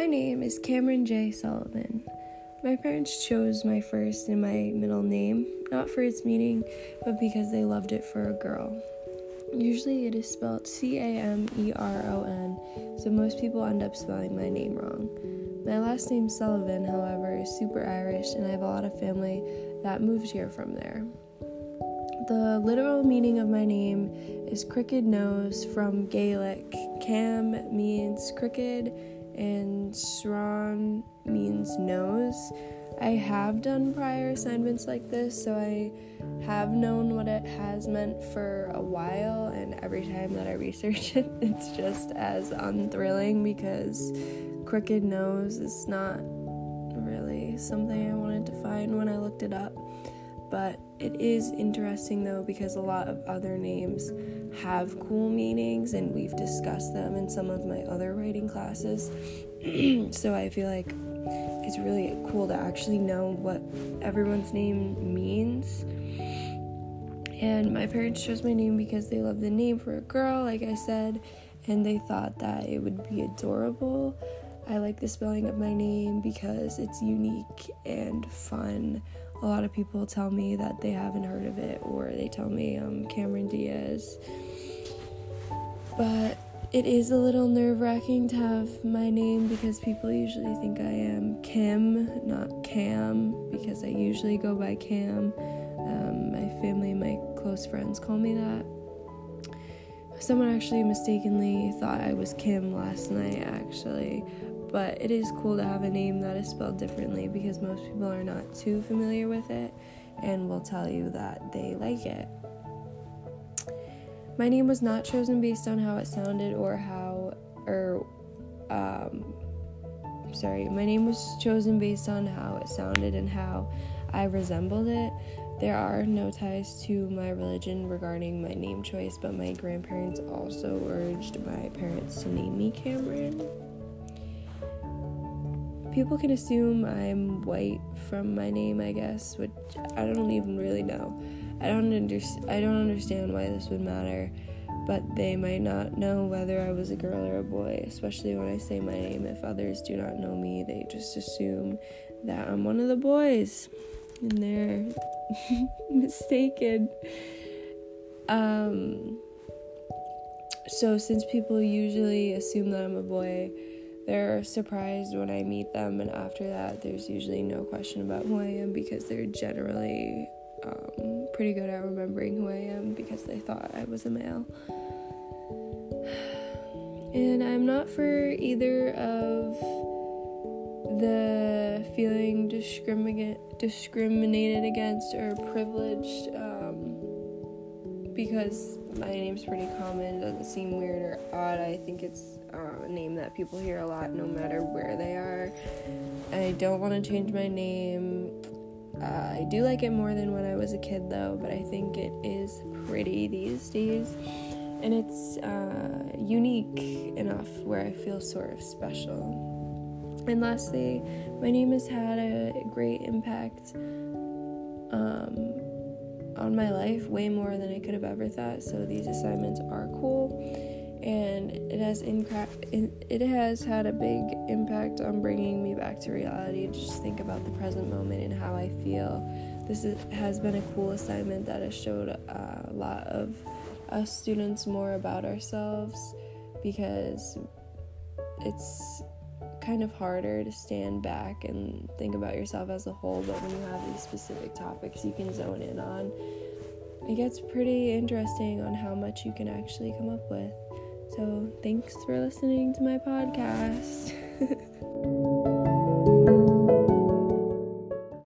My name is Cameron J. Sullivan. My parents chose my first and my middle name, not for its meaning, but because they loved it for a girl. Usually it is spelled C A M E R O N, so most people end up spelling my name wrong. My last name Sullivan, however, is super Irish, and I have a lot of family that moved here from there. The literal meaning of my name is crooked nose from Gaelic. Cam means crooked, and Sran means nose. I have done prior assignments like this, so I have known what it has meant for a while, and every time that I research it, it's just as unthrilling because crooked nose is not really something I wanted to find when I looked it up. But it is interesting though because a lot of other names have cool meanings, and we've discussed them in some of my other writing classes. so I feel like it's really cool to actually know what everyone's name means. And my parents chose my name because they love the name for a girl, like I said, and they thought that it would be adorable. I like the spelling of my name because it's unique and fun. A lot of people tell me that they haven't heard of it, or they tell me I'm Cameron Diaz. But it is a little nerve wracking to have my name because people usually think I am Kim, not Cam, because I usually go by Cam. Um, my family, my close friends call me that. Someone actually mistakenly thought I was Kim last night, actually. But it is cool to have a name that is spelled differently because most people are not too familiar with it and will tell you that they like it. My name was not chosen based on how it sounded or how, or, um, sorry, my name was chosen based on how it sounded and how I resembled it. There are no ties to my religion regarding my name choice, but my grandparents also urged my parents to name me Cameron. People can assume I'm white from my name, I guess, which I don't even really know. I don't under- I don't understand why this would matter, but they might not know whether I was a girl or a boy, especially when I say my name. If others do not know me, they just assume that I'm one of the boys, and they're mistaken. Um, so, since people usually assume that I'm a boy, they're surprised when I meet them, and after that, there's usually no question about who I am because they're generally um, pretty good at remembering who I am because they thought I was a male. And I'm not for either of the feeling discriminate, discriminated against or privileged um, because my name's pretty common. Doesn't seem weird or odd. I think it's uh, a name that people hear a lot no matter where they are. I don't want to change my name. Uh, I do like it more than when I was a kid, though, but I think it is pretty these days. And it's uh, unique enough where I feel sort of special. And lastly, my name has had a great impact um, on my life, way more than I could have ever thought. So these assignments are cool and it has incra- it has had a big impact on bringing me back to reality just think about the present moment and how I feel. This is, has been a cool assignment that has showed a lot of us students more about ourselves because it's kind of harder to stand back and think about yourself as a whole, but when you have these specific topics you can zone in on, it gets pretty interesting on how much you can actually come up with. So, thanks for listening to my podcast.